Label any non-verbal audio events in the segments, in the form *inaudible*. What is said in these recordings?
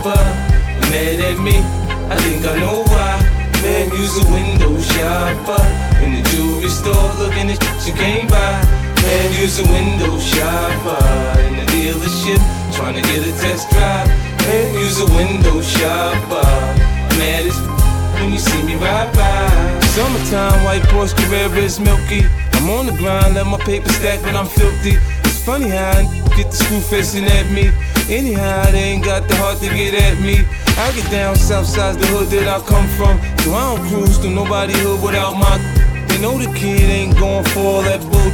Mad at me, I think I know why. Man, use a window shopper. In the jewelry store, looking at shit you can't buy. Man, use a window shopper. In the dealership, trying to get a test drive. Man, use a window shopper. Mad as when you see me ride by. Summertime, white Porsche Carrera is milky. I'm on the grind, let my paper stack when I'm filthy. Funny how I get the screw facing at me. Anyhow, they ain't got the heart to get at me. I get down south side the hood that I come from. So I don't cruise through nobody hood without my. They know the kid ain't going for all that bull.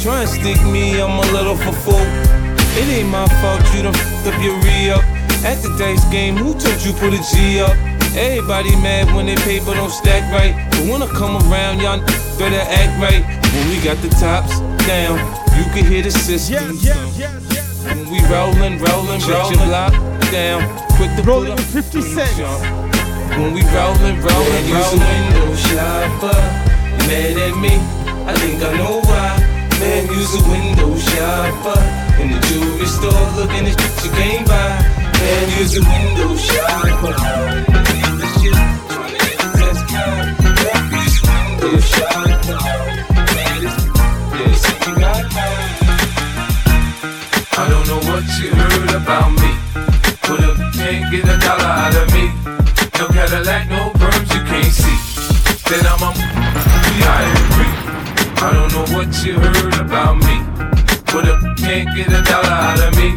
Try and stick me, I'm a little for full. It ain't my fault you done f***ed up your re-up. At the dice game, who told you put a G up? Everybody mad when they paper don't stack right. But when I come around, y'all better act right. When we got the tops down, you can hear the systems. Yeah, yeah, yeah, yeah. When we rollin', rollin', rollin', block down. Quick to Rolling with 50 cents. When we rollin', rollin', rollin'. window shopper. Mad at me, I think I know why. Man, use a window shopper. In the jewelry store, looking at shit you can't buy. Man, use a window shopper. The trying to get a test drive. Man, use a window shopper. About me. You can't get a dollar out of me, no Cadillac, no perms you can't see. Then I'm a B.I.M.B. I don't know what you heard about me. You can't get a dollar out of me,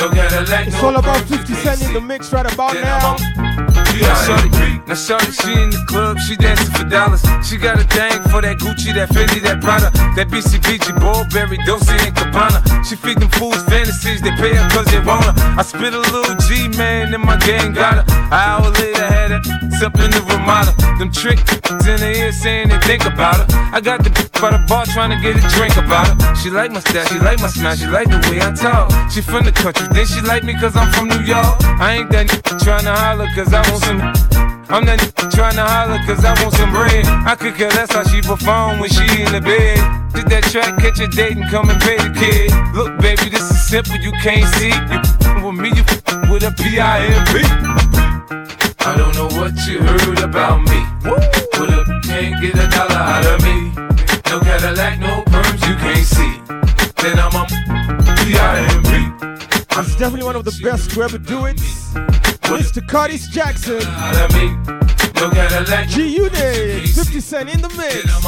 no Cadillac, It's no all about perms you 50 can't Cent in the mix right about Then now. Now shorty, now shorty, she in the club, she dancing for dollars. She got a thing for that Gucci, that Fendi, that Prada, that BCBG, Burberry, Dolce and Gabbana. She feed them fools fantasies, they pay her cause they want her. I spit a little G, man, and my gang got her. An hour later, had her something to Ramada. Them trick in the ear saying they think about her. I got the by the bar trying to get a drink about her. She like my style, she like my smile, she like the way I talk. She from the country, then she like me cause I'm from New York. I ain't that trying to holler cause I want I'm that trying to holler cause I want some bread. I could care less how she perform when she in the bed. Did that track, catch a date and come and pay the kid. Look, baby, this is simple, you can't see. You with me, you with a P-I-M-B. I don't know what you heard about me. If you can't get a dollar out of me, no Cadillac, no perms, you can't see. Then I'm a P-I-M-B. It's definitely one of the best to ever do it. Mr. Curtis Jackson, G Unit, 50 Cent in the mix. I'm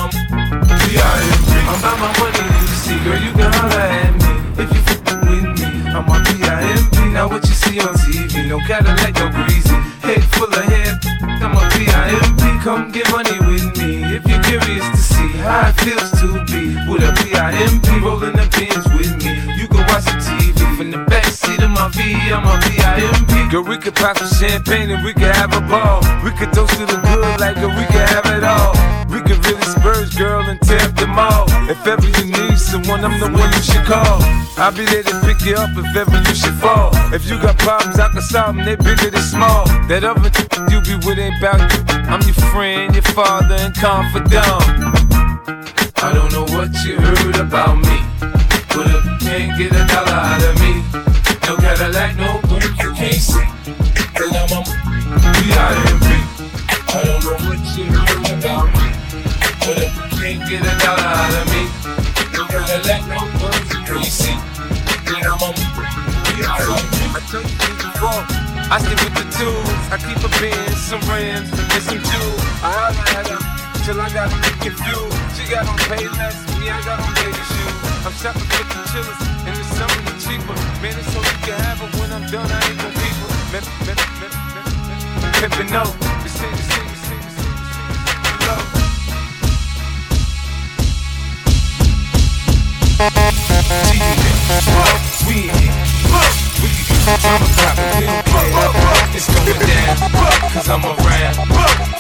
about my money, you see, girl, you can holler at me if you f with me. I'm on PIMP, now what you see on TV, no Cadillac, no greasy, head full of hair. I'm a PIMP, come get money with me if you're curious to see how it feels to be with a PIMP rolling the pins with me. You can watch the TV from the back seat of my V, I'm a PIMP. Girl, we could pop some champagne and we could have a ball. We could toast to the good like a we could have it all. We could really spurge, girl, and tear up them all. If ever you need someone, I'm the one you should call. I'll be there to pick you up if ever you should fall. If you got problems, I can solve them, they bigger than small. That other *laughs* you be with ain't about you. I'm your friend, your father, and confidant. I don't know what you heard about me. But can't get a dollar out of me, no Cadillac, no boom, you can't see. Then I'm a B.I.M.B. I don't know what you heard about me. But if you can't get a dollar out of me, no Cadillac, no boom, you can't see. Then I'm a B.I.M.B. I told you before. I stick with the tools. I keep a Benz, some rims, and some jewels. I holler at till I got confused. She got on pay less, me I got on baby shoes. I'm shopping for the chillers, and summer the cheaper. Man, it's so you can have it when I'm done. I ain't gon' keep her. Man, man, man, man, man, pimpin' no. You see, you see, you see, you see, you see, you love. We in I'm around.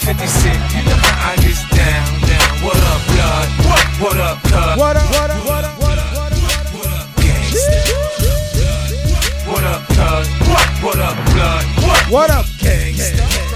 50 Cent, you know I get down, down. What up, blood? What up, cuz? What up, what up, what up, what up, what what up? Gangsta? What up, cuz? What up, blood?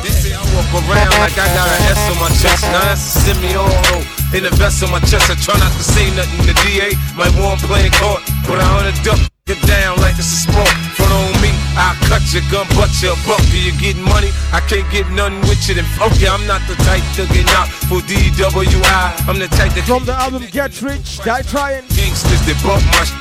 They say I walk around like I got an S on my chest. Now that's a semi-auto. In the vest on my chest, I try not to say nothing. The DA might want playing court, but I hunt a duck, get down like it's a sport. Front on I cut your gun, but your buck. Do you getting money? I can't get nothing with you. Then fuck you. I'm not the type to get out for DWI. I'm the type that from the album Get Rich, Die Trying. Gangsters that bump my. Sh-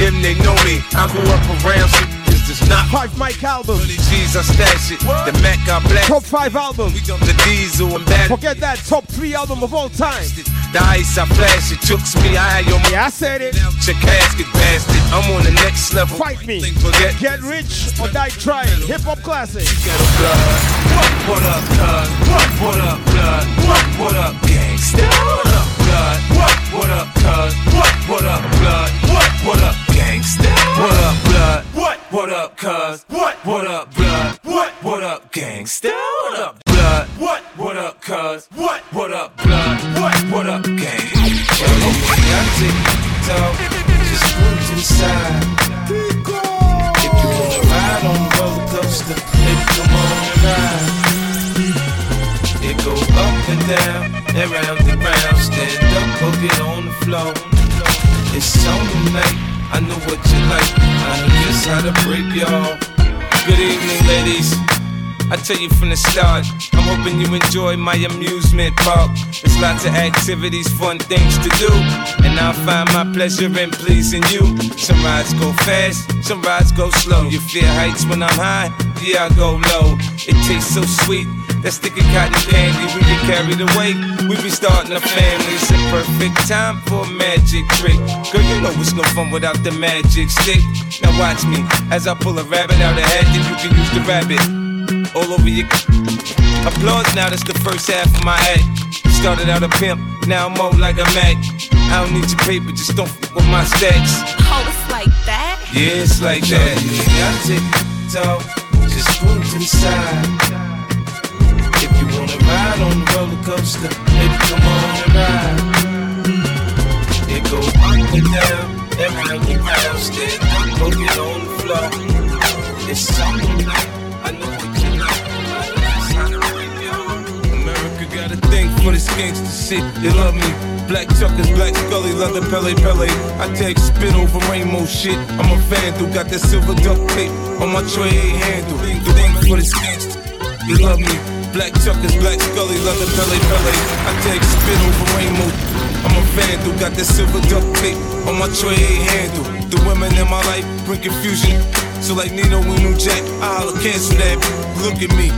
them they know me. I grew up around. Some it's not five mic album. G's, I stash it. The Mac got black. Top five album. We jump the diesel and bad. Forget that. Top three album of all time. The ice I flash it chooks me. I had your Yeah, I said it. Your casket bastard. I'm on the next level. Fight me. Forget. Get rich or die trying. Hip hop classic. What, what up, cuz? What, what up, blood? What, what up, gangsta? What up, blood? What, what up, cuz? What, what up, blood? What, what up, gangsta? What up, blood? What? What up, cuz? What? What up, blood? What? What up, gangsta? Down, and round and round. Stand up, hook it on the floor. It's on night. I know what you like. I know just how to break y'all. Good evening, ladies. I tell you from the start, I'm hoping you enjoy my amusement park. There's lots of activities, fun things to do, and I find my pleasure in pleasing you. Some rides go fast, some rides go slow. You fear heights when I'm high, yeah, I go low. It tastes so sweet that sticky cotton candy, we get carried away. We be starting a family. It's a perfect time for a magic trick. Girl, you know it's no fun without the magic stick. Now watch me as I pull a rabbit out of hat, then you can use the rabbit all over your. Applause now, that's the first half of my act. Started out a pimp, now I'm more like a Mac. I don't need your paper, just don't fuck with my stacks. Oh, it's like that? Yeah, it's like that. Yeah, I take talk, just move to the side wanna ride on the roller coaster, baby, come on and ride. It go up and down, round and round, go get on the floor. It's something I know you like. America got a thing for this gangster shit. They love me. Black chuckers, black scully, leather Pelle Pelle. I take spit over rainbow shit. I'm a vandal, got that silver duct tape on my tray handle. Thing for this gangster. They love me. Black chuckers, black scully, leather Pelle Pelle. I take spit over rainbow. I'm a vandal, got that silver duct tape on my tray handle. The women in my life bring confusion. So like Nino and New Jack, I holla, cancel that. Look at me,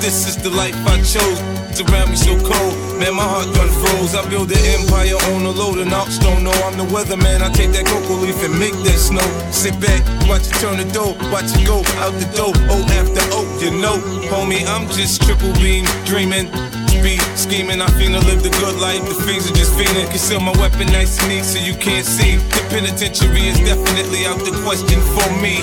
this is the life I chose. It's around me so cold, man, my heart done froze. I build an empire on a load of knocks. Don't know I'm the weatherman. I take that cocoa leaf and make that snow. Sit back, watch it turn the dough, watch it go out the door. Oh after oh, you know, homie, I'm just triple beam dreaming. Speed, scheming, I finna live the good life. The fiends are just feeling. Conceal my weapon nice and neat so you can't see. The penitentiary is definitely out the question for me.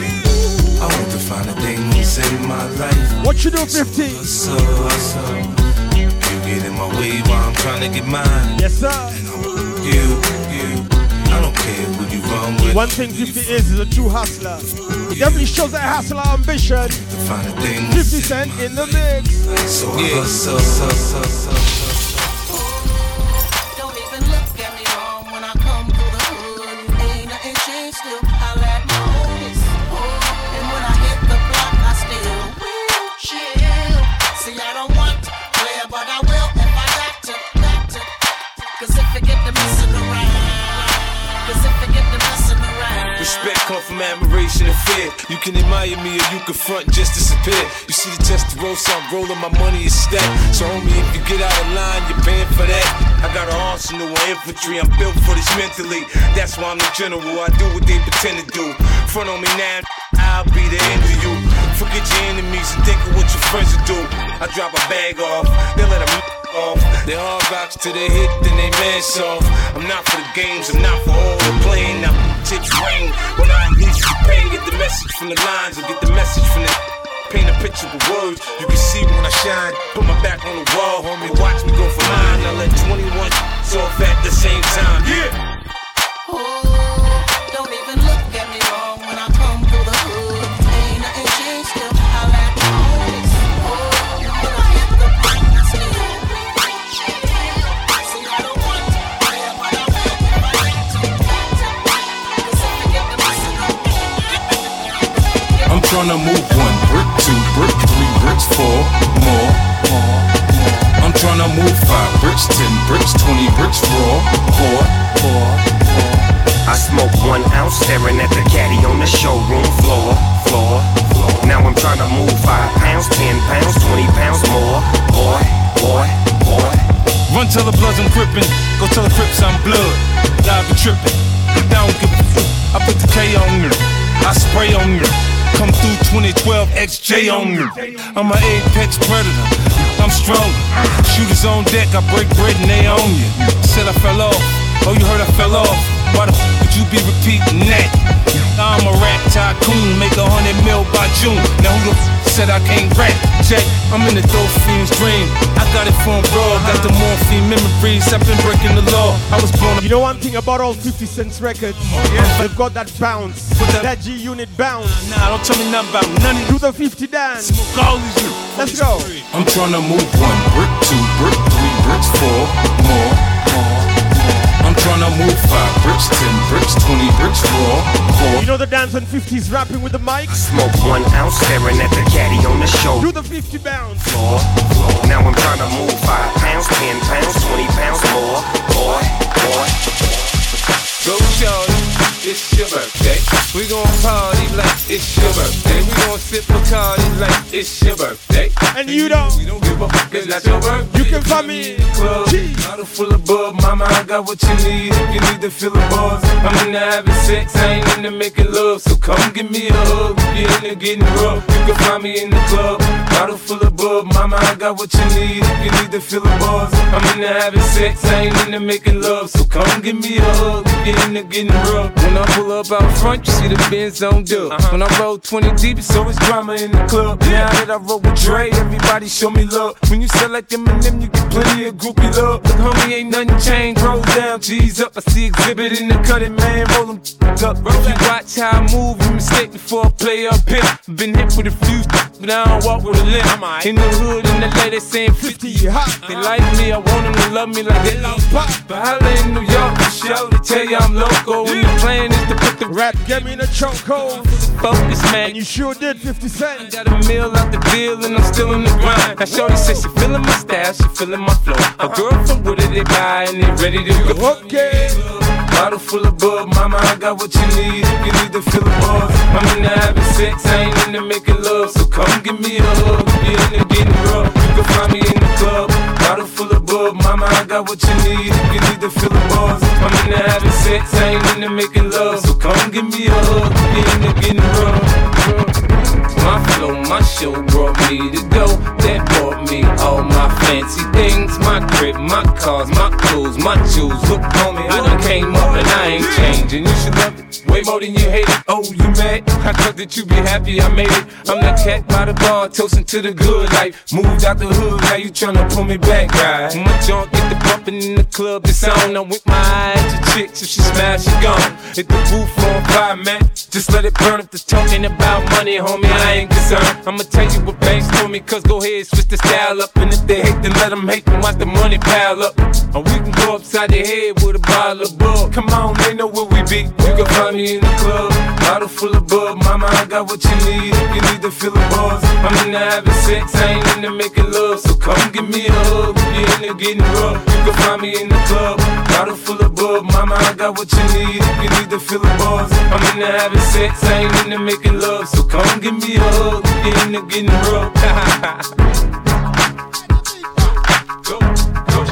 I want to find the things in my life. What you do, 50? So, so, you get in my way while I'm trying to get mine. Yes, sir. You, you, I don't care who you run with. One thing 50 is is a true hustler. He definitely shows that hustler ambition. 50 Cent in the mix. So, yeah. so, so, so, You can admire me or you can front just disappear. You see the test roll, so I'm rolling, my money is stacked. So homie, if you get out of line, you're paying for that. I got an arsenal of infantry, I'm built for this mentally. That's why I'm the general, I do what they pretend to do. Front on me now, I'll be the end of you. Forget your enemies and think of what your friends will do. I drop a bag off, they let them till they hit, then they mash off. I'm not for the games, I'm not for all the playing. Now tips ring when I unleash the pain. Get the message from the lines or get the message from the paint a picture with words. You can see when I shine. Put my back on the wall, homie. Watch me go for mine. I let 21 off at the same time. Yeah. To move one brick, two brick, three bricks, four more. I'm trying to move five bricks, ten bricks, twenty bricks, raw, four, four, four. I smoke one ounce, staring at the caddy on the showroom floor, floor, floor. Now I'm trying to move five pounds, ten pounds, twenty pounds more, boy, boy, boy. Run till the bloods I'm crippin', go tell the crips I'm blood. Live be trippin', I don't give a fuck. I put the K on you, I spray on you. Come through 2012 XJ on you. I'm an apex predator. I'm strong. Shooters on deck, I break bread and they own you. Said I fell off. Oh, you heard I fell off. Why the f would you be repeating that? I'm a rap tycoon, make a hundred mil by June. Now who the f said I can't rap? Jay, I'm in the dope fiend's dream. I got it from abroad, got the morphine memories. I've been breaking the law. I was born. You know one thing about all 50 Cent's records? Oh, yeah. They've got that bounce, that, that G unit bounce. Nah, don't tell me nothing about none of Do the 50 dance. Let's go. I'm trying to move one brick, two brick, three bricks, four more, more. I'm trying to move five bricks, ten bricks, twenty bricks, four, four. You know the dance on 50s rapping with the mic? Smoke one ounce, staring at the caddy on the show. Do the 50 bounce. Floor, floor. Now I'm trying to move five pounds, ten pounds, twenty pounds more, boy, boy. Go, Charlie, it's your birthday. We gon' party like it's your birthday. We gon' sip Bacardi like it's your birthday. And you don't. We don't give a fuck, it's not your birthday. You can find me in the club. Bottle full of bub, mama, I got what you need. If you need to feel the buzz, I'm into having sex, I ain't into making love. So come give me a hug. If you're into getting rough, you can find me in the club. Bottle full of bub, mama, I got what you need. If you need to feel the buzz, I'm into having sex, I ain't into making love. So come give me a hug. If you're into getting rough. When I pull up out front, you see the Benz on dub. Uh-huh. When I roll 20 deep, so it's always drama in the club. Now that I roll with Dre, everybody show me love. When you sell like Eminem, you get plenty of groupie love. Look, homie, ain't nothing changed. Roll down, G's up. I see exhibit in the cutting, man. Roll them up. If you watch how I move, you mistake before I play up here. Been hit with a few, but I don't walk with a limp. In the hood, in the lady saying 50 50 hot. they like me, I want them to love me like they love pop. But holla in New York, for show, they tell you I'm local. When the plan is to put the Rap, get me in the chokehold. Focus, man. And you sure did 50 Cent. Got a meal out the deal and I'm still in the grind. Now Shorty says she feeling my style, she feeling my flow. A girl from Wooded, they buy and they ready to go. Okay. Bottle full of bub, mama, I got what you need. You need to feel the buzz, I'm into having sex, I ain't into making love. So come give me a hug. You're into getting rough, you can find me in the club. Bottle full of bub, mama, I got what you need. You need to feel the buzz, I'm into having sex, I ain't into making love. So come give me a hug. You're into getting rough. My flow, my show brought me to go. That brought me all my fancy things. My crib, my cars, my clothes, my jewels. Look, homie, I done came up and I ain't changing. You should love it way more than you hate it. Oh, you mad? I thought that you be happy I made it. I'm the cat by the bar, toasting to the good life. Moved out the hood, now you tryna pull me back, right? My junk get the bumping in the club, it's on. I'm with my eyes to chicks, if she smash, she gone. Hit the roof on fire, man. Just let it burn if the talking about money, homie. I ain't concerned. I'ma tell you what Banks told me, cause go ahead, switch the style up. And if they hate, then let them hate, then watch the money pile up. Or we can go upside the head with a bottle of bug. Come on, they know where we be. You can find me in the club. Bottle full of bug, mama, I got what you need. You need to feel the buzz, I'm into having sex, I ain't into making love. So come give me a hug. If you're into getting rough, you can find me in the club. Bottle full of bug, mama, I got what you need. You need to feel the buzz, I'm into having sex, I ain't into making love. So come give me a hug. If you're into getting rough. *laughs* Go, go,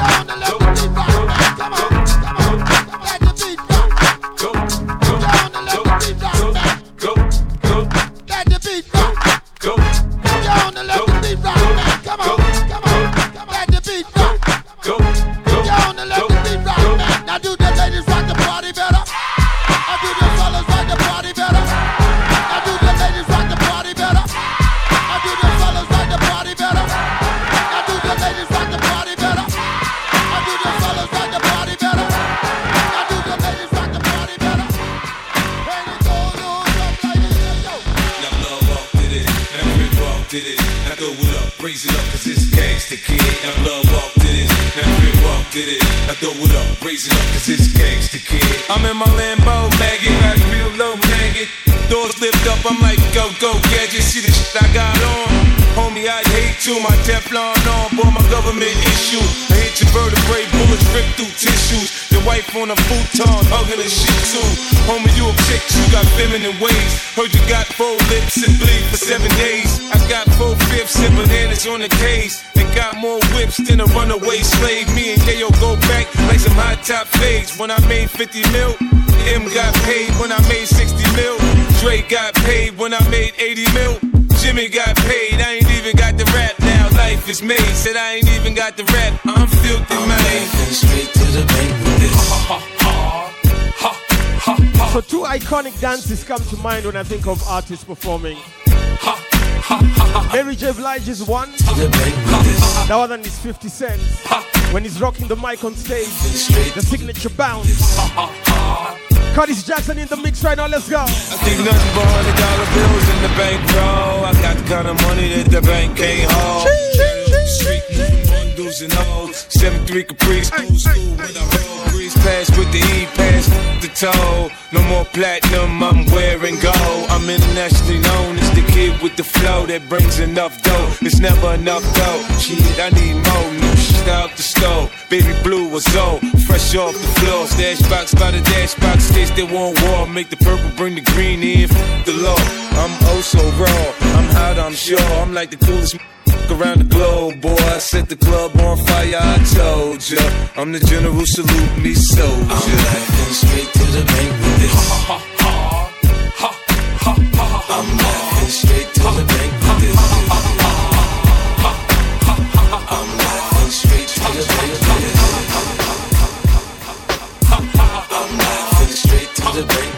go, gangsta kid. Now love walked it in, now Rick walked it in. Now throw it up, raise it up, cause it's gangsta kid. I'm in my Lambo, maggot, got real low maggot. Doors lift up, I'm like, go, go, gadget. See the shit I got on. Homie, I hate to my Teflon on, boy, my government issue. I hit your vertebrae, bullets rip through tissues. Your wife on a futon, hugging the shit too. Homie, you a chick, you got feminine ways. Heard you got four lips and bleed for seven days. I got four fifths and bananas on the case. And got more whips than a runaway slave. Me and Yayo go back like some hot top fades. When I made 50 mil, Em got paid when I made 60 mil. Dre got paid when I made 80 mil. Jimmy got paid, I ain't even got the rap now. Life is made, said I ain't even got the rap. I'm filthy, I'm man. Straight to the bank with this. So two iconic dances come to mind when I think of artists performing. Mary J. Blige is one. The other one is 50 Cent. When he's rocking the mic on stage, the signature bounce. Curtis Jackson in the mix right now, let's go. I think nothing but hundred dollar bills in the bank, bro. I got the kind of money that the bank can't hold. Street bundles and hoes. 7-3 Caprice, school, school when I roll. Breeze pass with the E pass, the toe. No more platinum, I'm wearing gold. I'm internationally known as the kid with the flow that brings enough dough. It's never enough dough. Shit, I need more new out the stove. Baby blue was old, fresh off the floor. Stash box by the dash box, states that want war. Make the purple, bring the green in, the law. I'm oh so raw, I'm hot, I'm sure. I'm like the coolest around the globe, boy. I set the club on fire, I told ya. I'm the general, salute me, soldier. I'm laughing straight to the bank with this. *laughs* Ha ha ha ha ha ha. I'm laughing straight to the bank the bank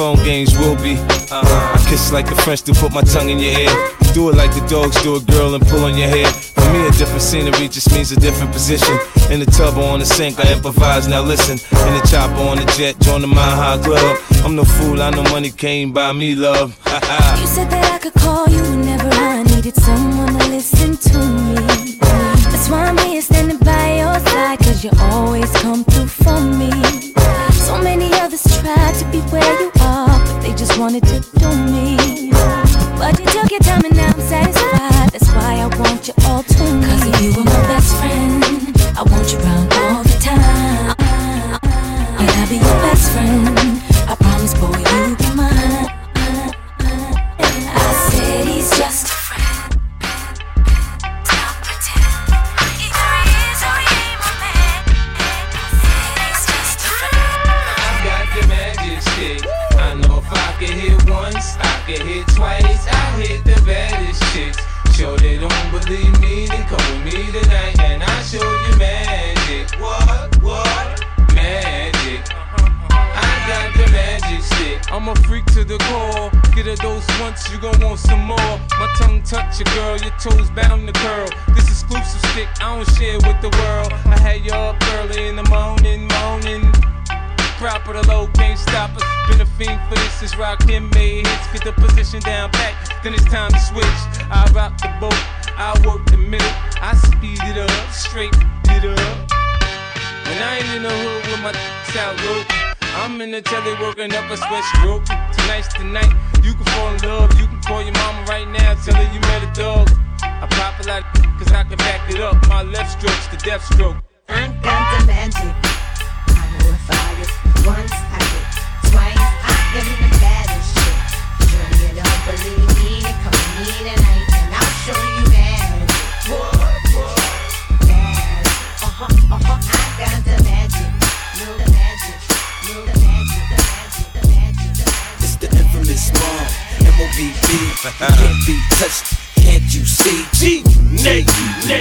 phone games, we'll be. I kiss like the French to put my tongue in your ear. Do it like the dogs do a girl and pull on your hair. For me, a different scenery just means a different position. In the tub or on the sink, I improvise. Now listen, in the chopper on the jet, join the Mile High Club. I'm no fool, I know money came by me, love. *laughs* you said that I could call you whenever I needed someone to listen to me. That's why I'm here standing by your side, cause you always come through for me. So many others tried to be where you wanted to do me. But you took your time and now I'm satisfied. That's why I want you all to me. Cause you were my best gon' want some more. My tongue touch your girl, your toes bound to curl. This exclusive stick, I don't share with the world. I had you up early in the morning, morning proper, the low can't stop us. Been a fiend for this since Rakim made hits. Get the position down back, then it's time to switch. I rock the boat, I work the middle, I speed it up, straight it up. When I ain't in the hood with my out low, I'm in the telly working up a sweat stroke. Tonight's the night, you can fall in love, you Call your mama right now, tell her you met a dog. I pop a lot, cause I can back it up. My left stroke's the death stroke. I'm got the magic. I will fire. Once I get twice I am the baddest shit. Girl, you don't believe me, come with me tonight, and I'll show you magic. What what Magic. Uh-huh, uh-huh. I got the magic. Know the magic. Know the magic. The magic. The magic. The magic. The magic. It's the infamous mom. No can't be touched, can't you see? G, Nate,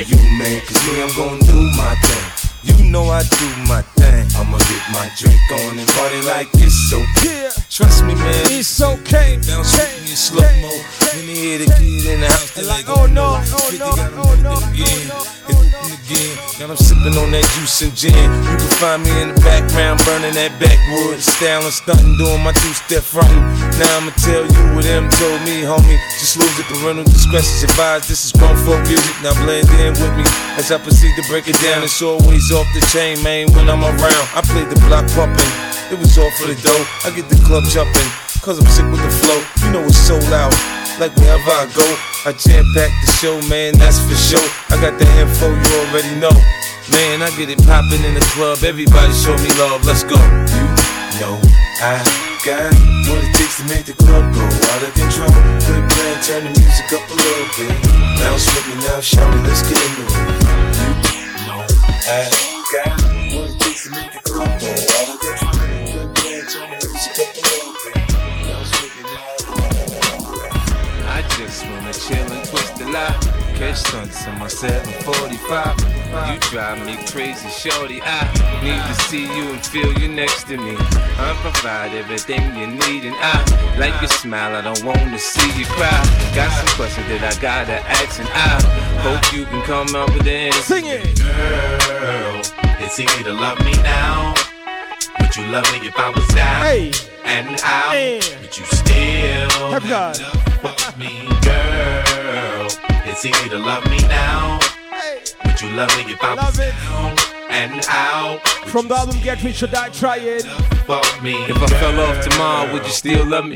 you man, cause me, I'm gonna do my thing. You know I do my thing. I'ma get my drink on and party like it's so Yeah, Trust me, man. it's okay. Bounce Hey, with me in slow mo. When they hear the kid in the house, they Like, like, oh no, oh 50 no, oh no, oh no, again. Oh, now I'm sipping on that juice and gin. You can find me in the background, burning that backwood. Style and stunting, doing my two-step frontin'. Now I'ma tell you what them told me, homie. Just lose it, parental discretion's advised. This is grown folk music. Now blend in with me as I proceed to break it down. It's always off the chain, man. When I'm around, I play the block pumping. It was all for the dough. I get the club jumping. Cause I'm sick with the flow. You know it's so loud. Like wherever I go, I jam pack the show, man. That's for sure. I got the info you already know. Man, I get it poppin' in the club. Everybody show me love. Let's go. You know I got what it takes to make the club go out of control. Put it plan, turn the music up a little bit. Bounce with me now, shout it, let's get into it. You know I got what it takes to make the club go out of control. Put it plan, turn the music up a little bit. Bounce with me now. I just wanna chill and twist the lot. Catch stunts in my 745. You drive me crazy, shorty. I need to see you and feel you next to me. I provide everything you need, and I like your smile. I don't wanna see you cry. Got some questions that I gotta ask, and I hope you can come up with the answer. Sing it. Girl, it's easy to love me now. Would you love me if I was down Hey, and out? Hey. Would you still Have God. love for me, girl? It's easy to love me now. hey. Would you love me if I Love was it. down and out? Would From the album Get Rich or Die Trying. for me, If I fell off tomorrow, would you still love me?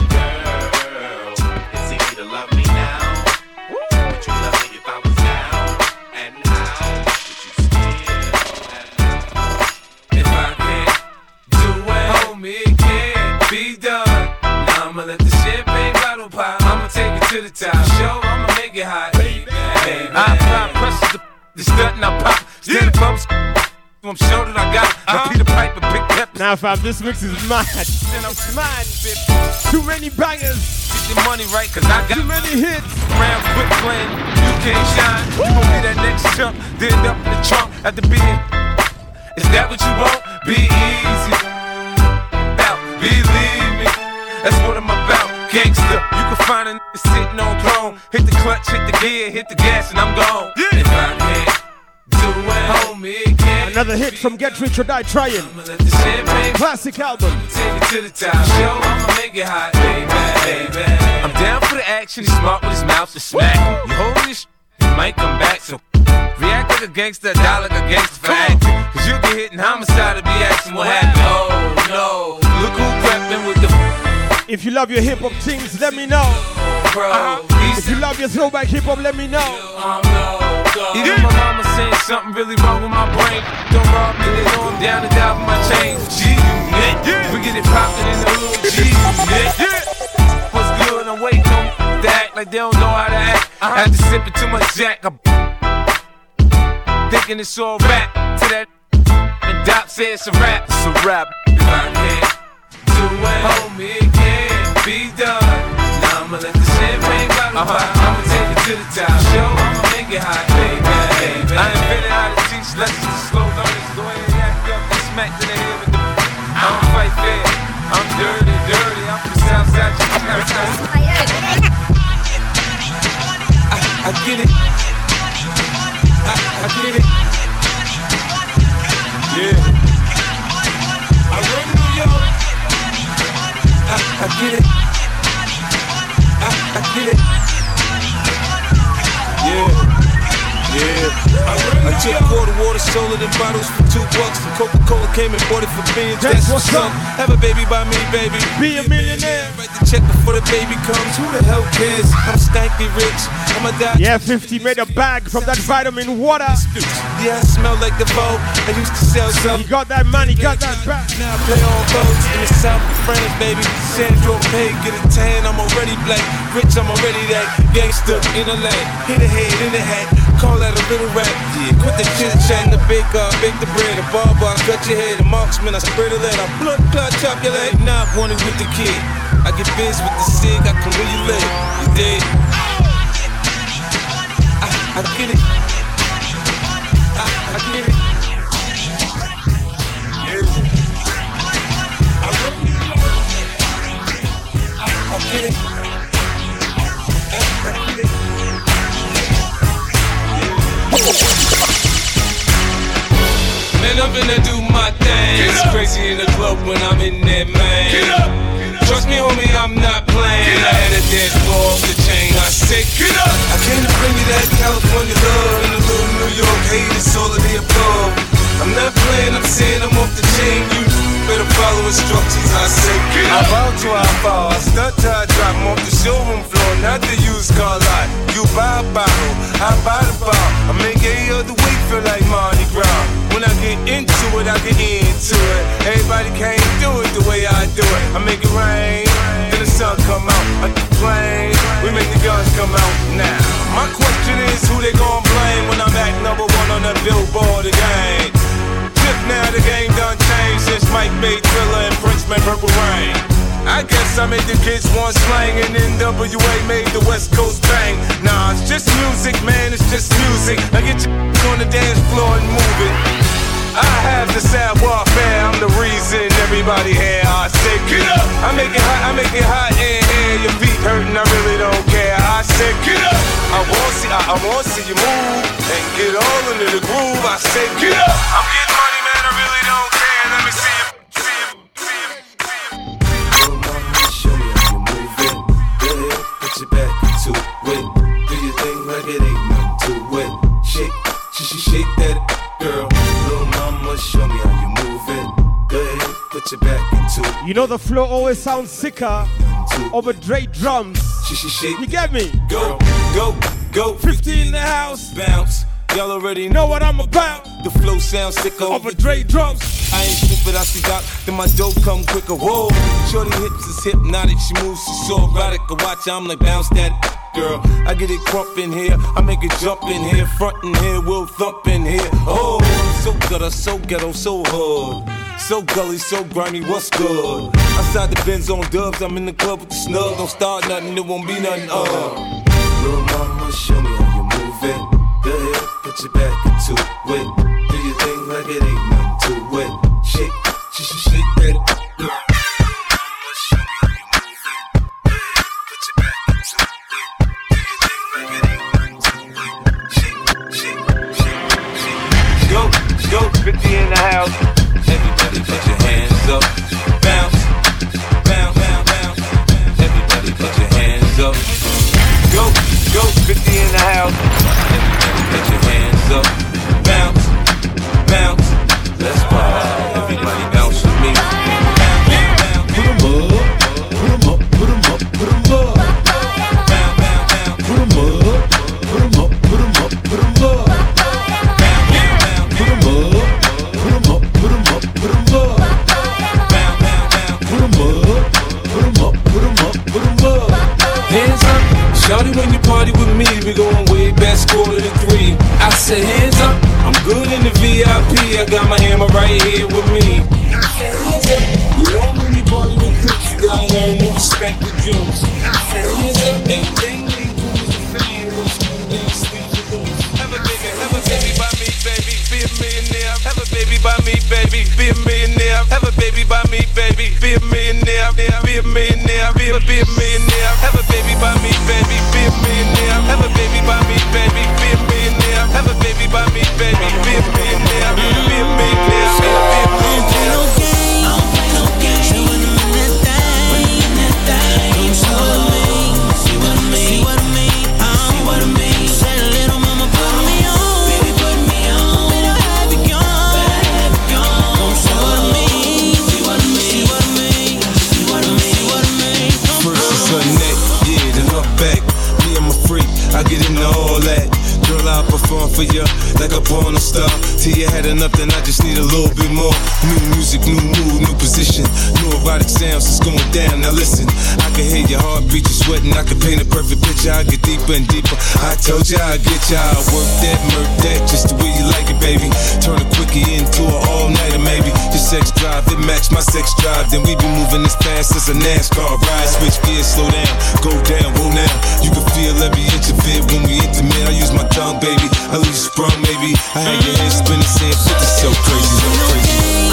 I'm sure that I got it. Now uh-huh. Peter Piper, Big Pepper. Now, fam, this mix is mad. Then mad. Too many bangers. Get your money right, cause I got Too many hits. round quit playing. You can't shine. You gon' be that next chump. Then up in the trunk at the being. Is that what you want? Be easy. Now, believe me. That's what I'm about. Gangster. You can find a sitting on throne. Hit the clutch, hit the gear, hit the gas, and I'm gone. If Another hit from Get Rich or Die Trying. I'ma let the champagne Classic album. Take it to the top. Show, I'ma make it hot, baby, baby. I'm down for the action. He's smart with his mouth to smack. You holding this, you might come back. So react like a gangster, die like a gangster for acting. Cause you'll get hit in homicide to be asking what happened. Oh no, look who prepping with the If you love your hip hop things, let me know. Bro. If you love your throwback hip hop, let me know. Even my mama saying something really wrong with my brain. Don't rob me, they know I'm down to die for my chain. G unit, we get it poppin' in the hood. G unit, what's good? I'm waiting on to act like they don't know how to act. After sipping too much Jack, I'm thinking it's all rap. To that, and Doc said it's a rap. It's a rap. If I can't do it, homie, it can't be done. Now I'ma let the pop. I'ma take it to the top. Show, I'ma make it hot, baby, baby. I invented how to teach lessons to slow learners. Go ahead and act up and smack to the head with the. I don't fight fair. I'm dirty, dirty. I'm from Southside Chicago. I, I get it. I, I get it. Yeah. I run New York. I get it. It. Yeah. Yeah. I took quarter water, sold it in bottles for two bucks. And Coca Cola came and bought it for beans. That's That's what's up. up. Have a baby by me, baby. Be a millionaire. Write the check before the baby comes. Who the hell cares? I'm stanky rich. I'm a die. Yeah, 50 made a bag from that vitamin water. Yeah, I smell like the Vogue. I used to sell He You got that money, got that bag. Now I play on boats in the south of France, baby. Sandro Pay, get a tan, I'm already black. Rich, I'm already that gangster in the land. Hit a head in the hat, call that a little rap. Yeah, quit the chit chat the bake up, bake the bread. A barber, I cut your head. A marksman, I spray the lead. I blood clot, chop your leg. Now I want it with the kid. I get biz with the cig, I can really live. You dig? I, I get it. I, I get it. get it. Man, I'm finna do my thing. It's crazy in the club when I'm in there, man. Get up. Trust me, homie, I'm not playing. I had a dance floor off the chain. I said, get up. I came to bring you that California love and a little New York hate. It's all of the above. I'm not playing, I'm saying I'm off instructions. I say, get up. I bow to I fall. Stunt till I drop. I'm off the showroom floor, not the used car lot. You buy a bottle, I buy the bar. I make every other week feel like Mardi Gras. When I get into it, I get into it. Everybody can't do it the way I do it. I make it rain, then the sun come out. I plane, we make the guns come out now. My question is who they gon' blame when I'm at number one on the billboard again? Tip now the game done changed since Mike made Thriller and made Purple Rain. I guess I made the kids want slang and NWA made the West Coast bang. Nah, it's just music, man, it's just music. Now get your *laughs* on the dance floor and move it. I have the sad warfare, I'm the reason everybody here. I say, get up! I make it hot, I make it hot in here. Your feet hurting, I really don't care. I said, get up! I want see, I, I want see you move and get all into the groove. I say, get up! I'm getting money, man, I really don't care. Let me see you. See you, see you, see you. Little mama, show me how you move it. Put your back into it. Do your thing like it ain't nothing to it. Shake, sh sh shake that girl. Show me how you move it. Go ahead, put your back into it. You know the flow always sounds sicker over Dre drums. Sh sh shake. You get me? Go, go, go. 50 in the house. Bounce. Y'all already Know what I'm about? The flow sounds sick Over Dre drums. I ain't stupid, I see doc, then my dope come quicker. Whoa, shorty hips is hypnotic, she moves, she's so erotic. I watch, I'm like bounce that girl. I get it crump in here, I make it jump in here, front in here, we'll thump in here. Oh, so gutter, so ghetto, so hood. So gully, so grimy, what's good? Outside the Benz on dubs, I'm in the club with the snug. Don't start nothing, it won't be nothing. Uh. Little mama, show me for you like a porno star. Till you had enough, then I just need a little bit more. New music, new mood, new position. New erotic sounds, it's going down. Now listen, I can hear your heartbeat, you sweating. I can paint a perfect picture. I get deeper and deeper. I told you I'd get you. I work that, murk that, just the way you like it, baby. Turn a quickie into an all nighter, maybe. Your sex drive, it match my sex drive. Then we be moving as fast as a NASCAR ride. Switch gears, slow down, go down, roll now. You can feel every inch of it when we intimate. I use my tongue, baby. Leave you sprung, maybe. I had your head spinning, saying 50 so crazy, so crazy.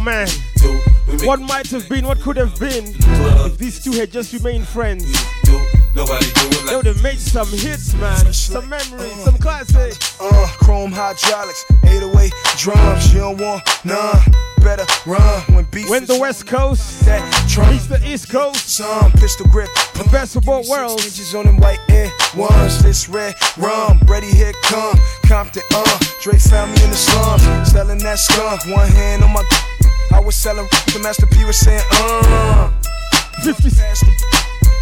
Oh man, we do. We make what might have been, what could have been, if these two had just remained friends. Nobody do it They would have made some hits, man. Some memories, some classics. Uh, chrome hydraulics, 808 drums. You don't want none. Better run when beef When the West Coast that meets the East Coast, Some pistol grip. the best of both worlds. Inches on them white air ones. This red rum. Ready, here come. Compton, uh. Dre found me in the slums. Selling that skunk. One hand on my. I was selling. The Master P was saying, uh. 50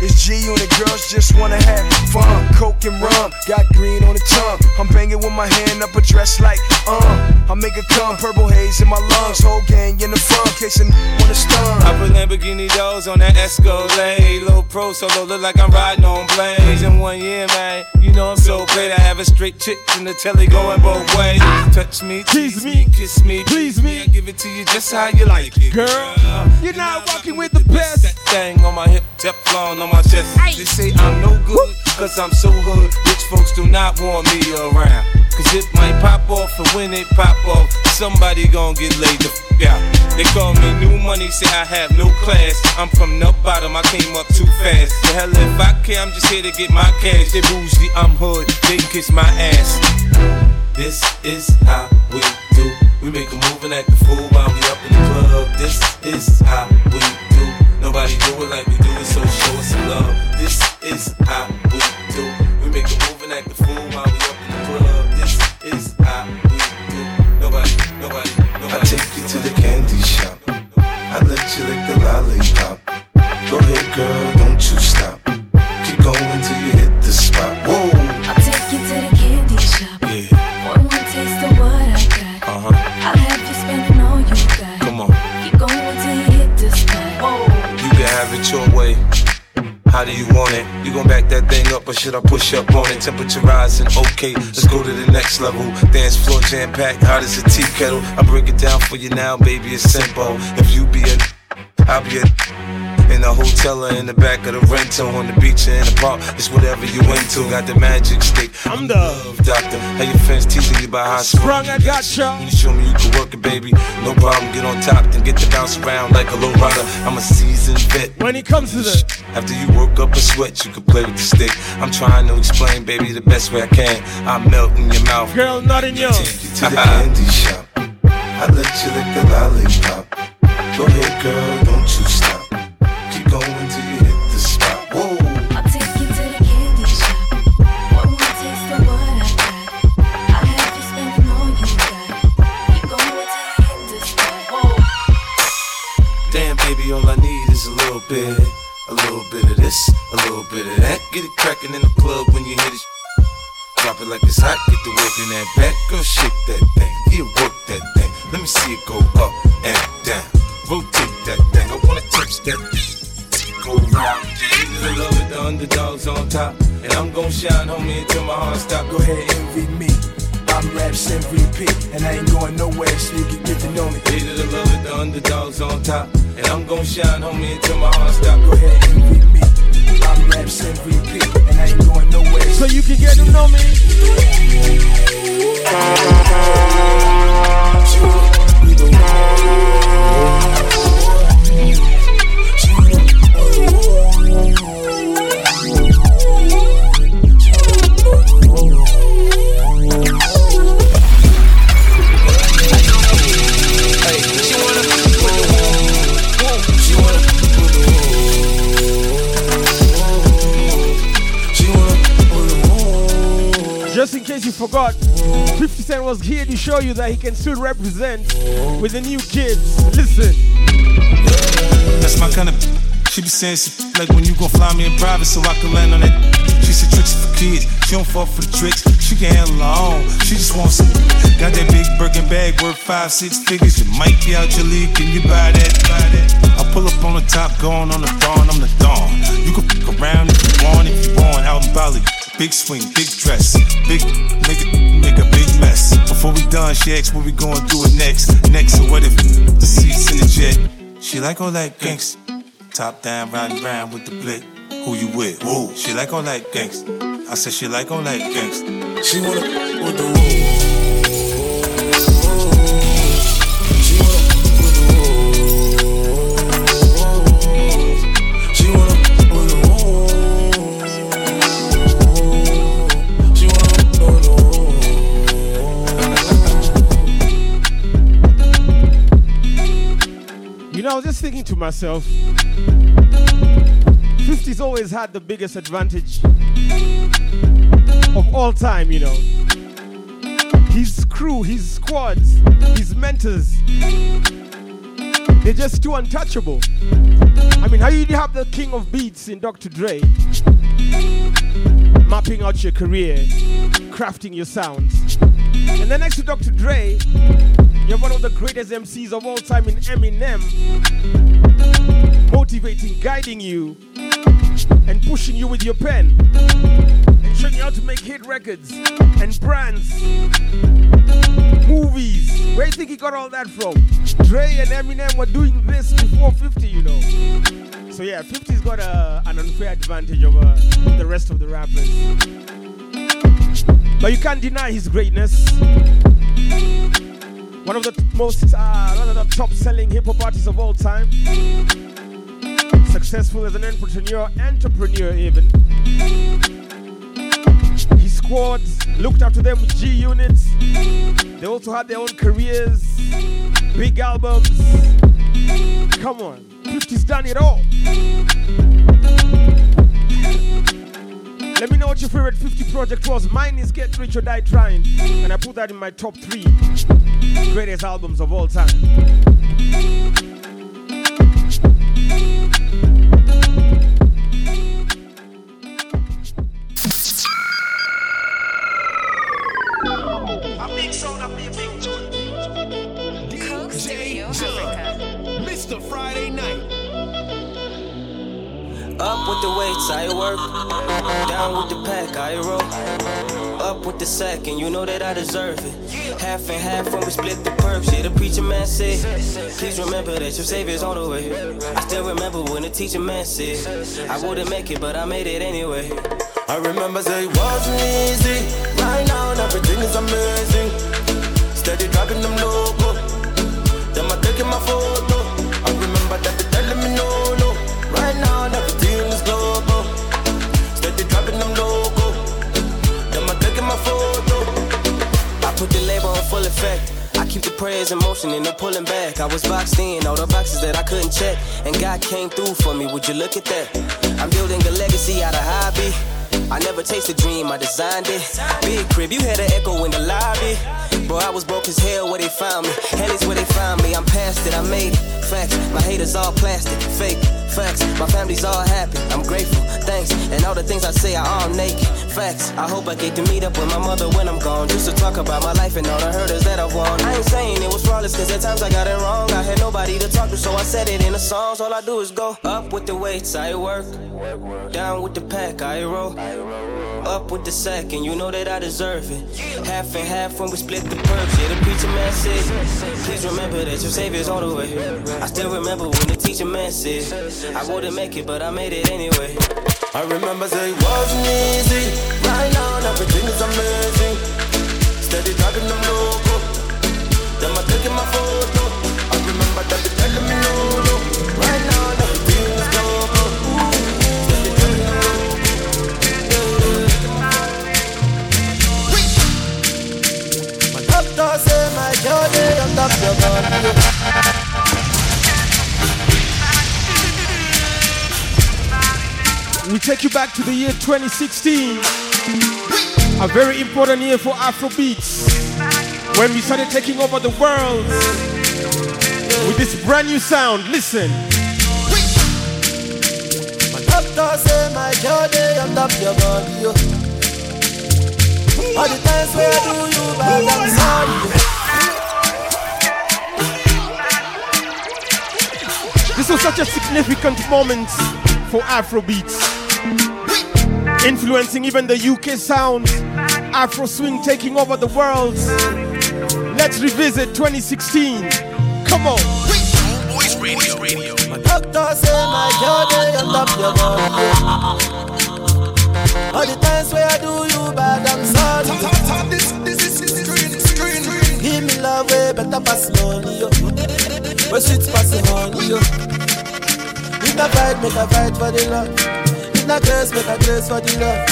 It's G on the girls just wanna have fun. Coke and rum, got green on the tongue. I'm banging with my hand up a dress like, uh. I make it come, purple haze in my lungs. Whole gang in the front, case a n- wanna stun. I put Lamborghini doors on that Escalade. Low pro solo, look like I'm riding on blades. In one year, man, you know I'm so great. I have a straight chick in the telly going both ways. Touch me, tease me, kiss me, please me. I give it to you just how you like it, Girl, you're not walking with the best. That thing on my hip, Teflon on my chest. They say I'm no good, cause I'm so hood. Rich folks do not want me around. Cause it might pop off, and when it pop off, somebody gon' get laid the f out. They call me new money, say I have no class. I'm from the bottom, I came up too fast. The hell if I care, I'm just here to get my cash. They bougie, I'm hood, they kiss my ass. This is how we do. We make a move and act a fool while we up in the club. This is how we do. Nobody do it like we do it, so show us some love. This is how we do. We make a move and act a fool while we up in the club. This is how we do. Nobody, nobody, nobody. I take you to the candy shop. I let you lick the lollipop. Go ahead, girl, How do you want it? You gon' back that thing up or should I push up on it? Temperature rising, okay, let's go to the next level. Dance floor jam packed, hot as a tea kettle. I break it down for you now, baby, it's simple. If you be a, I'll be a. The hotel or in the back of the rental, on the beach or in the park, it's whatever you into. Got the magic stick. I'm the love doctor. How your friends teaching you about how sprung, I gotcha. When you show me you can work it, baby, no problem. Get on top, then get to bounce around like a low rider. I'm a seasoned vet. When it comes to the After you work up a sweat, you can play with the stick. I'm trying to explain, baby, the best way I can. I melt in your mouth. girl, not in yours. To the *laughs* candy shop. I let you lick the lollipop. Go ahead, girl, don't you stop. Bit. A little bit of this, a little bit of that. Get it crackin' in the club when you hit it. Drop it like it's hot, get the work in that back. Girl, shake that thing, yeah, work that thing. Let me see it go up and down. Rotate that thing, I wanna touch that thing. Go round, yeah. I love it, the underdogs on top. And I'm gon' shine, homie, until my heart stop. Go ahead, envy me. I'm Raps MVP, and I ain't going nowhere, so you can get to know me. Hated the love it, the underdogs on top. And I'm gon' shine, homie, until my heart stop. Go ahead, and envy me. I'm Raps 100% repeat, and I ain't going nowhere. So you can get to know me. Just in case you forgot, 50 Cent was here to show you that he can still represent with the new kids. Listen. That's my kind of. She be saying she like when you gon' fly me in private so I can land on that. She said tricks for kids. She don't fall for the tricks. She can handle her own. She just wants some. Got that big Birkin bag worth five, six figures. You might be out your league. Can you buy that? Buy that? I pull up on the top, going on the dawn. I'm the dawn. You can fuck around if you want, if you want. Out in Bali. Big swing, big dress, big nigga, make a big mess. Before we done, she asked what we gonna do it next. Next, so what if the seats in the jet? She like all that gangsta. Top down, riding round with the blick. Who you with? Woo. She like all that gangsta. I said she like all that gangsta. She wanna with the woo. Was just thinking to myself, 50's always had the biggest advantage of all time, you know. His crew, his squads, his mentors, they're just too untouchable. I mean, how you have the king of beats in Dr. Dre mapping out your career, crafting your sounds. And then next to Dr. Dre, you have one of the greatest MCs of all time in Eminem, motivating, guiding you, and pushing you with your pen, and showing you how to make hit records and brands, movies. Where do you think he got all that from? Dre and Eminem were doing this before 50, you know. So yeah, 50's got a, an unfair advantage over the rest of the rappers. But you can't deny his greatness. One of the most, uh, one of the top-selling hip-hop artists of all time. Successful as an entrepreneur, entrepreneur even. His squads looked after them G units. They also had their own careers, big albums. Come on, 50's done it all. Let me know what your favorite 50 project was. Mine is Get Rich or Die Trying, and I put that in my top three greatest albums of all time. Up with the weights, I work. Down with the pack, I roll. Up with the sack, and you know that I deserve it. Half and half when we split the perks. Yeah, the preacher man said, Please remember that your savior's on the way. I still remember when the teacher man said, I wouldn't make it, but I made it anyway. I remember say wasn't easy. Right now, and everything is amazing. Steady dropping them logo. Them I taking my photo. I remember that put the label on full effect. I keep the prayers in motion and no pulling back. I was boxed in, all the boxes that I couldn't check. And God came through for me, would you look at that? I'm building a legacy out of hobby. I never chased a dream, I designed it. Big crib, you had an echo in the lobby. Bro, I was broke as hell where they found me. Hell is where they found me. I'm past it, I made it. Facts, my haters all plastic, fake. Facts, my family's all happy. I'm grateful, thanks. And all the things I say are all naked. Facts, I hope I get to meet up with my mother when I'm gone. Just to talk about my life and all the hurdles that I've won. I ain't saying it was flawless, cause at times I got it wrong. I had nobody to talk to, so I said it in the songs. All I do is go up with the weights, I work. Down with the pack, I roll. Up with the sack, and you know that I deserve it. Half and half when we split the perks. Yeah, the preacher man said, Please remember that your savior's on the way. I still remember when the teacher man said, I wouldn't make it, but I made it anyway. I remember say it wasn't easy. Right now, everything is amazing. Steady driving them loco. Them a taking my photo. We take you back to the year 2016. A very important year for Afrobeats. When we started taking over the world with this brand new sound. Listen. My doctor say my journey on top your body. All the times where do you I'm sorry. This was such a significant moment for Afrobeats. Influencing even the UK sound. Afro swing taking over the world. Let's revisit 2016. Come on. Voice radio, radio. My doctor say my journey on top your body. All the times where I do you bad, I'm sorry. Give me love way better pass money, yo. Where sweet pass honey. If I fight, make I fight for the love. If I grace, make I grace for the love.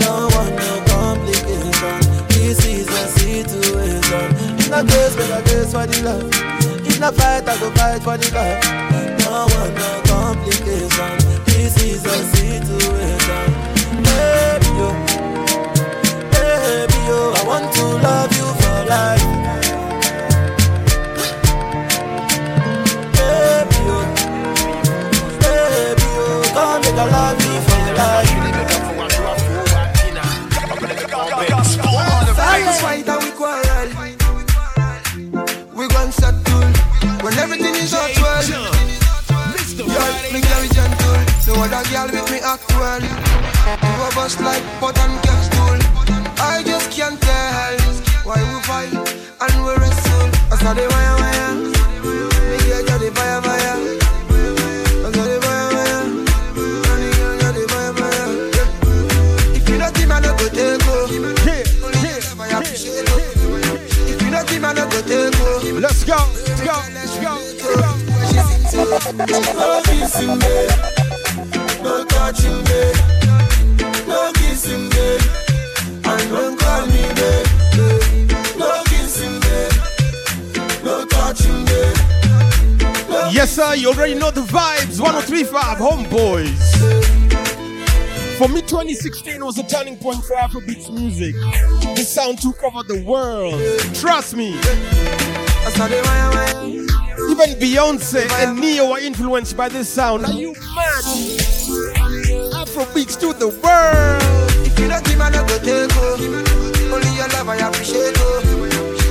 No one, no complication. This is a situation. If I grace, make I grace for the love. If I fight, I go fight for the love. No one, no complication. This is a situation. Baby, yo. Baby, yo. I want to love you for life. I love you for life. Silence fight and we quarrel. We gon' settle when everything is out well. Girl, me very gentle. No other girl with me act well. You a bust like pot and stool. I just can't tell why we fight and we wrestle. I saw the wire Yes, sir, you already know the vibes. 1035 Homeboys. For me, 2016 was a turning point for Afrobeats music. This sound took over the world. Trust me. Even Beyonce and Ne-Yo are influenced by this sound. Are you mad? Afrobeats to the world. If you not him, I no go take go. Only your love I appreciate.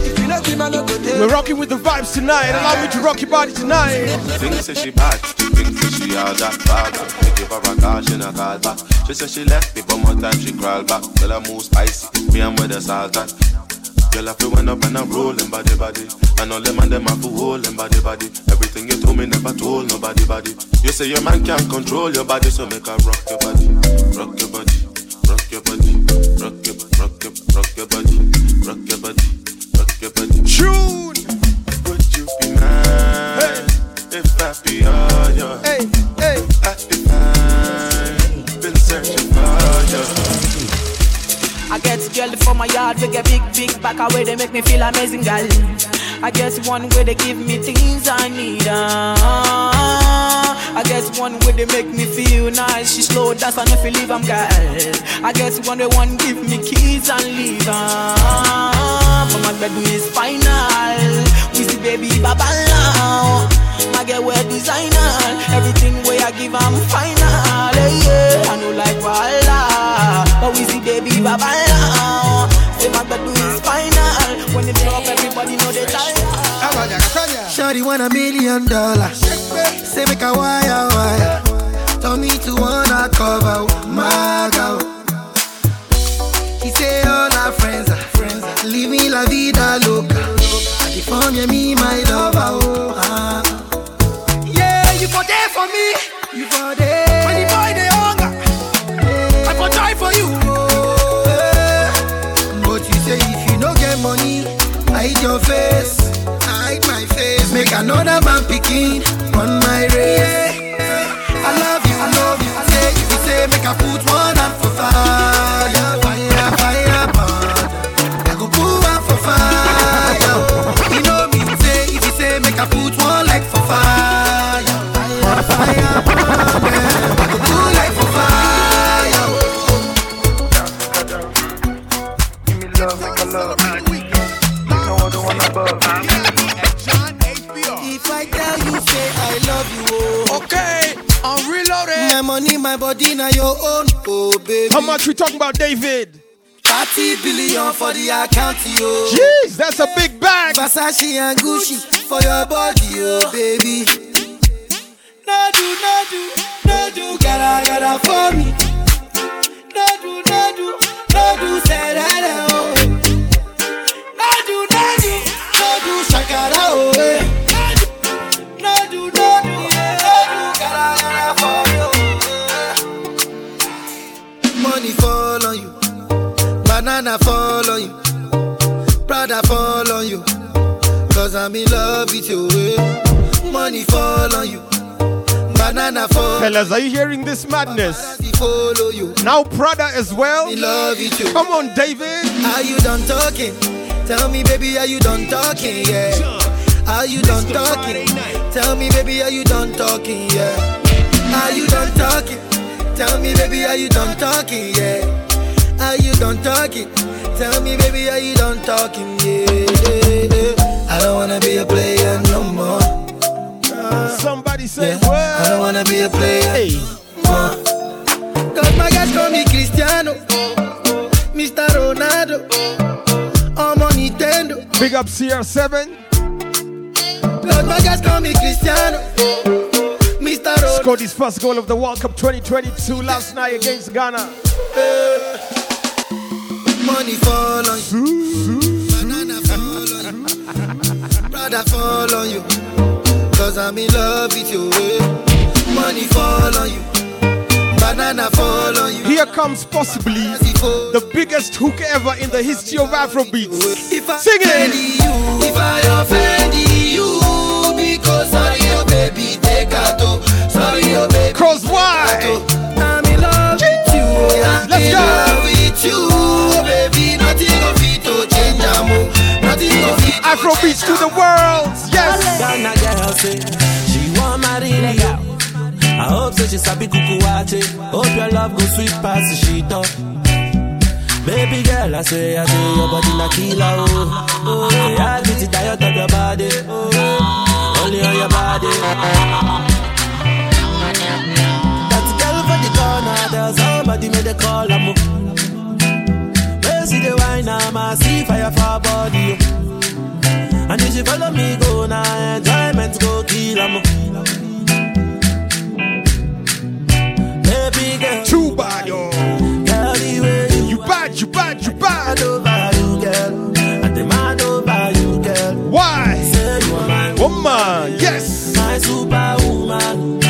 If you not him, I no go take We're rocking with the vibes tonight. Allow me to rock your body tonight. Think say she bad, think say she all that bad. Me give her a call, she no call back. She say she left me, but more time she crawl back. Girl I move spicy, me and with the salt that. Girl I feel when up and I'm rolling body body. And all them and them to hold them body body. Everything you told me never told nobody body. You say your man can't control your body, so make her rock your body, rock your body, rock your body, rock your rock your rock your body, rock your body, rock your body. Tune. Would you be mine if I be all yours? Hey, hey. I get girl for my yard, we get big, big back away, they make me feel amazing, girl. I get one where they give me things I need. Uh, I get one where they make me feel nice. She slow dance and if you leave, I'm girl. I get one where one give me keys and leave. Uh, but my bedroom is final. We see baby baba now. My girl wear designer. Everything where I give, I'm final. Hey, yeah. I know like Walla. But we see baby baba now. Say my bedroom is final. When they drop, everybody know they die. Shawty want a million dollars. Say make a wire wire. Tell me to wanna cover my girl. He say all our friends are friends. are Living la vida loca. And if I'm yeah, me my lover, oh. ah. Yeah, you for there for me. You for there. your face, hide my face. Make another man picking on my race. I love you, I love you. Say you say make I put one hand for fire. Own, oh baby. How much we talking about, David? 30 billion for the account, yo. Jeez, that's a big bag. Versace and Gucci for your body, oh baby. No do, no do, no do, gotta, gotta for me. No do, no do, no do, say that, oh. Banana fall on you, Prada fall on you. Cause I'm in love with you. Money fall on you, banana fall. Fellas, are you hearing this madness? Follow you. Now Prada as well. In love with you. Come on, David. Are you done talking? Tell me, baby, are you done talking? Yeah. Are you done talking? Tell me, baby, are you done talking? Yeah. Are you done talking? Tell me, baby, are you done talking? Yeah. Are you done talking? Tell me, baby, are you done talking? Yeah. I don't wanna be a player no more. Somebody say Yeah. I don't wanna be a player. more. Cause my guys call me Cristiano, Mr. Ronaldo, I'm on Nintendo. Big up CR7. Cause my guys call me Cristiano, Mr. Ronaldo. Scored his first goal of the World Cup 2022 last night against Ghana. Eh. Money fall on you, banana fall on you, brother fall on you. Cause I'm in love with you. Money fall on you, banana fall on you. Here comes possibly the biggest hook ever in the history of Afrobeats. If I Sing it. you, if I offend you, because sorry, oh baby, take out. Nothing of it. Afrobeats to the world. Yes. Ghana girl say she want marry me. I hope so she sabi kuku wache. Hope your love go sweet past the sheet up. Baby girl, I say, I say your body na killer, oh. oh yeah, I get it diet of your body, oh. Only on your body. That girl for the corner, there's somebody made a call, I'm Where see the wine, I'm a see fire for her body, oh. And if you follow me, go now, enjoyment eh, go kill 'em. Baby girl, Too bad, yo. girl, the way you You bad, you bad, you bad. over you, girl. And they mad over you, girl. Why? Say you are my Woman, yes. my superwoman.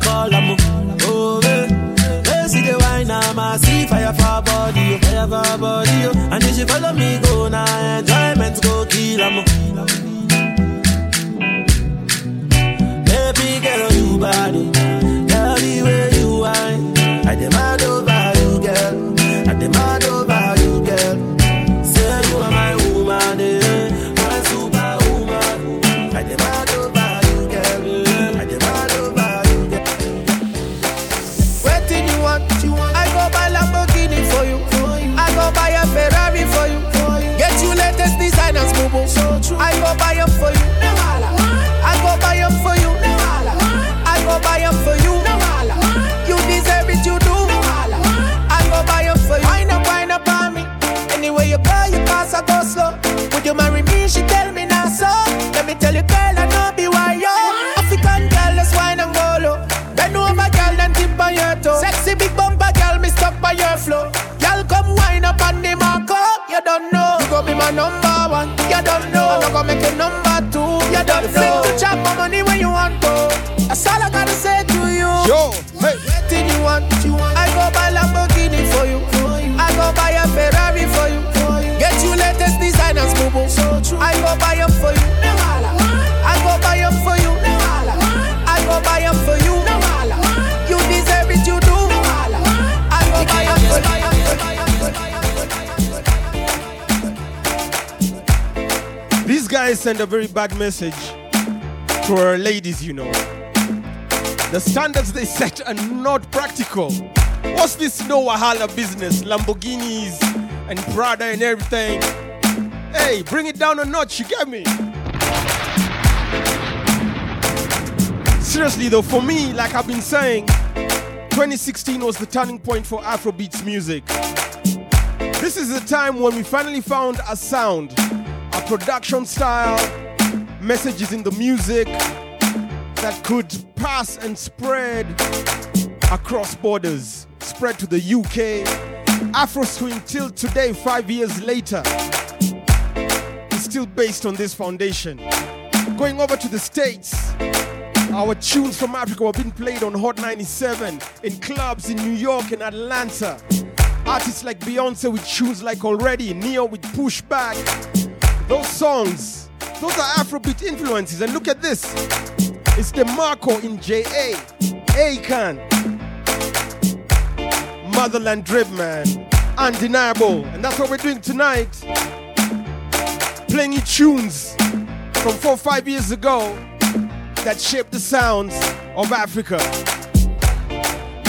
Call, I'm send a very bad message to our ladies, you know. The standards they set are not practical. What's this no wahala business? Lamborghinis and Prada and everything. Hey, bring it down a notch, you get me? Seriously though, for me, like I've been saying, 2016 was the turning point for Afrobeats music. This is the time when we finally found a sound, a production style, messages in the music that could pass and spread across borders, spread to the UK. Afro swing till today, five years later, is still based on this foundation. Going over to the States, our tunes from Africa were being played on Hot 97 in clubs in New York and Atlanta. Artists like Beyonce with tunes like Already, Ne-Yo with Pushback. Those songs, those are Afrobeat influences. And look at this. It's DeMarco in JA, Akon, Motherland Drip Man, Undeniable. And that's what we're doing tonight. Playing you tunes from four or five years ago that shaped the sounds of Africa.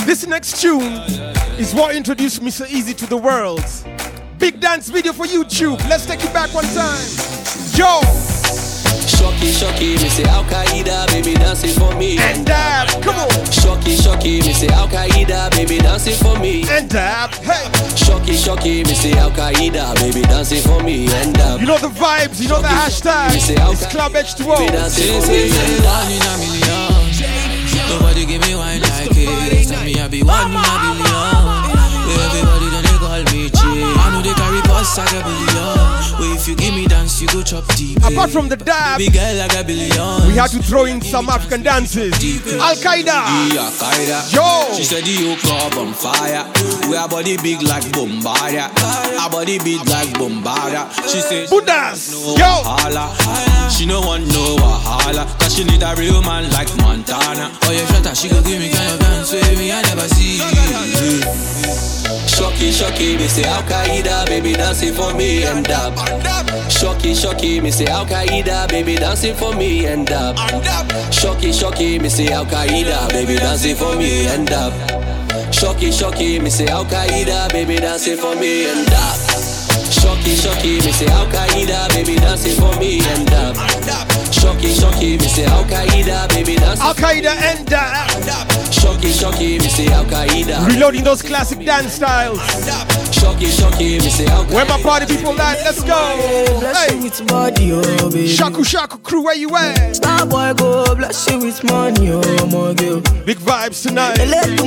This next tune is what introduced Mr. Eazi to the world. Big dance video for YouTube. Let's take it back one time. Yo. Shocky, shocky, me say Al Qaeda, baby dancing for me. And dab, come on. Shocky, shocky, me say Al Qaeda, baby dancing for me. And dab, hey. Shocky, shocky, me say Al Qaeda, baby dancing for me. And dab. You know the vibes, you know the hashtag. It's Club H2O. Baby dancing for me. And One in a million. Nobody give me wine like it. Tell me I be one in a billion. Boss like a billion. Well, if you give me dance, you go chop deep. Apart from the dab, Big girl like a billion. we had to throw in some African dances. Al Qaeda. Yeah, Qaeda. Yo. She said the club on fire. We our body big like Bombardier. Our body big like Bombardier. She said Buddhas. no Yo. wahala. She no want no wahala. Cause she need a real man like Montana. Oh yeah, shut up. She go give me kind of dance with me. I never see. Shocky, shocky, me say Al Qaeda, baby dancing for me and dab. Shocky, shocky, me say Al Qaeda, baby dancing for me and up. Shocky, shocky, me say Al Qaeda, baby dancing for me and up. Shocky, shocky, me say Al Qaeda, baby dancing for me and dab. Shocky, shocky, me say Al Qaeda, baby dancing for me and dab. Shocky, shocky, me say Al Qaeda, baby dancing. Al Qaeda and dab. Shocky, shocky, me say Al Qaeda. Reloading those classic dance styles. Shocky, shocky, me say Al Where my party people at? Let's go. Bless you with body, oh baby. Shaku Shaku crew, where you at? Star boy go bless you with money, oh my girl. Big vibes tonight. Let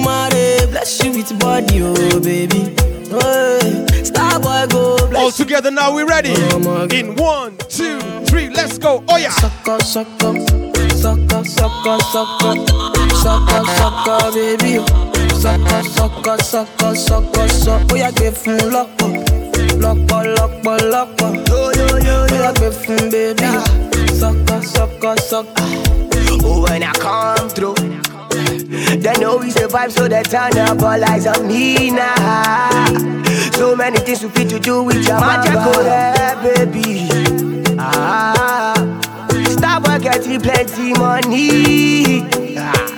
bless you with body, oh baby. Hey, Star boy go bless All together now, we ready? Oh, In one, two, three, let's go. Oh yeah. Sucker, sucker, sucker, sucker, sucker, sucker, sucker, baby. Sucker, sucker, sucker, sucker, sucker. Oh yeah, give him lọ́pọ̀, lọ́pọ̀, lọ́pọ̀, lọ́pọ̀. Oh yeah, give him baby. Sucker, sucker, sucker. Oh, when I come through, they know we survive, so they turn up all eyes on me now. So many things we fit to do with your magical baby. Ah, Starboy getting plenty money. Ah.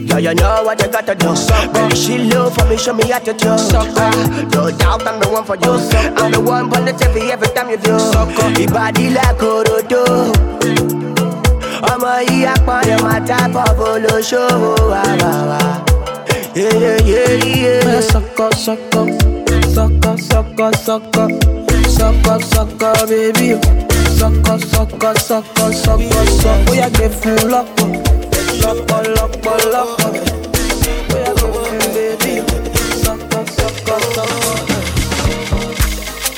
Yeah, you know what you gotta do. Baby, she low for me, show me how to do. Ah, no doubt I'm the one for you. I'm the one on the TV every time you do. Your body like Orodo ọmọ yìí apọ̀lẹ̀ máa dábọ̀ bolóṣòwò àwàwà. Bẹ́ẹ̀ sọkọ sọkọ sọkọ sọkọ sọkọ bébí o sọkọ sọkọ sọkọ sọkọ sọ gbé fún lọ́pọ̀ lọ́pọ̀ lọ́pọ̀ lọ́pọ̀ bóyá.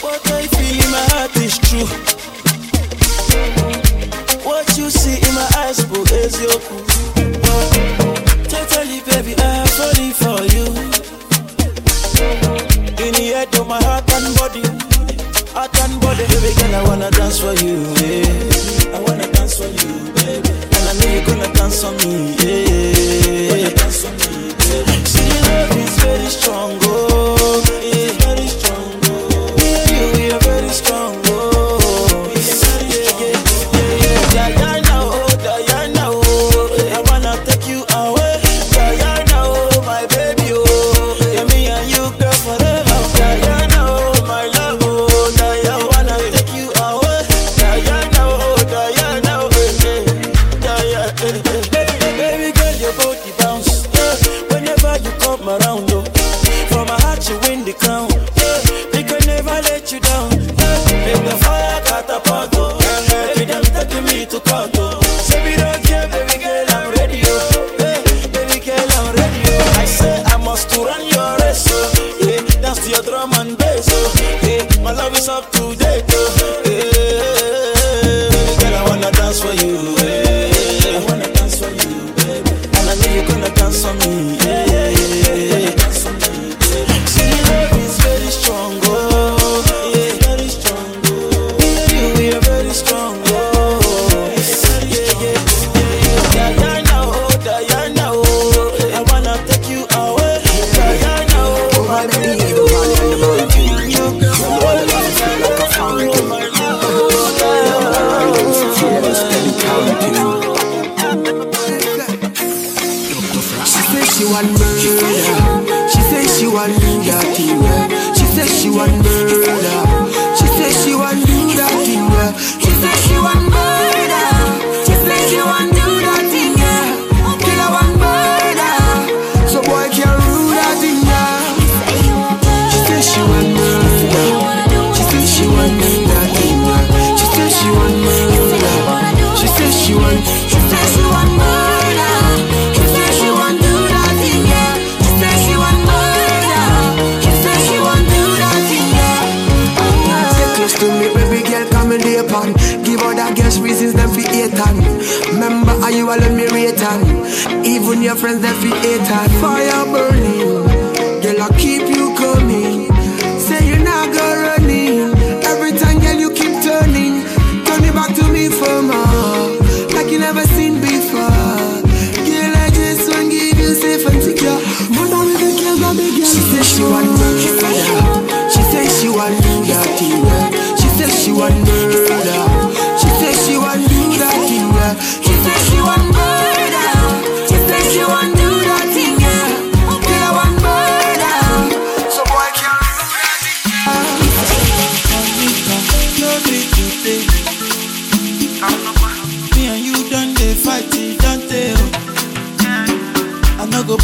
What I feel in my heart is true. lies your eziokwu Totally baby I'm sorry for you In the head of my heart and body Heart and body Baby girl I wanna dance for you yeah. I wanna dance for you baby And I know you're gonna dance for me yeah. Dance for me, baby. See love is very strong house for you.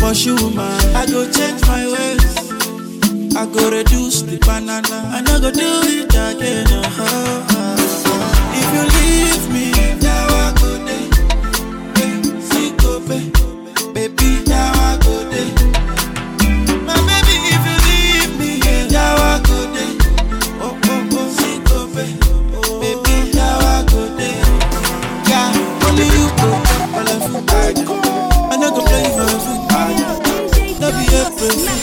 pursue woman. I go change my ways. I go reduce the banana. I no go do it again. Uh-huh. If you leave me, now I go day. Sick Listen.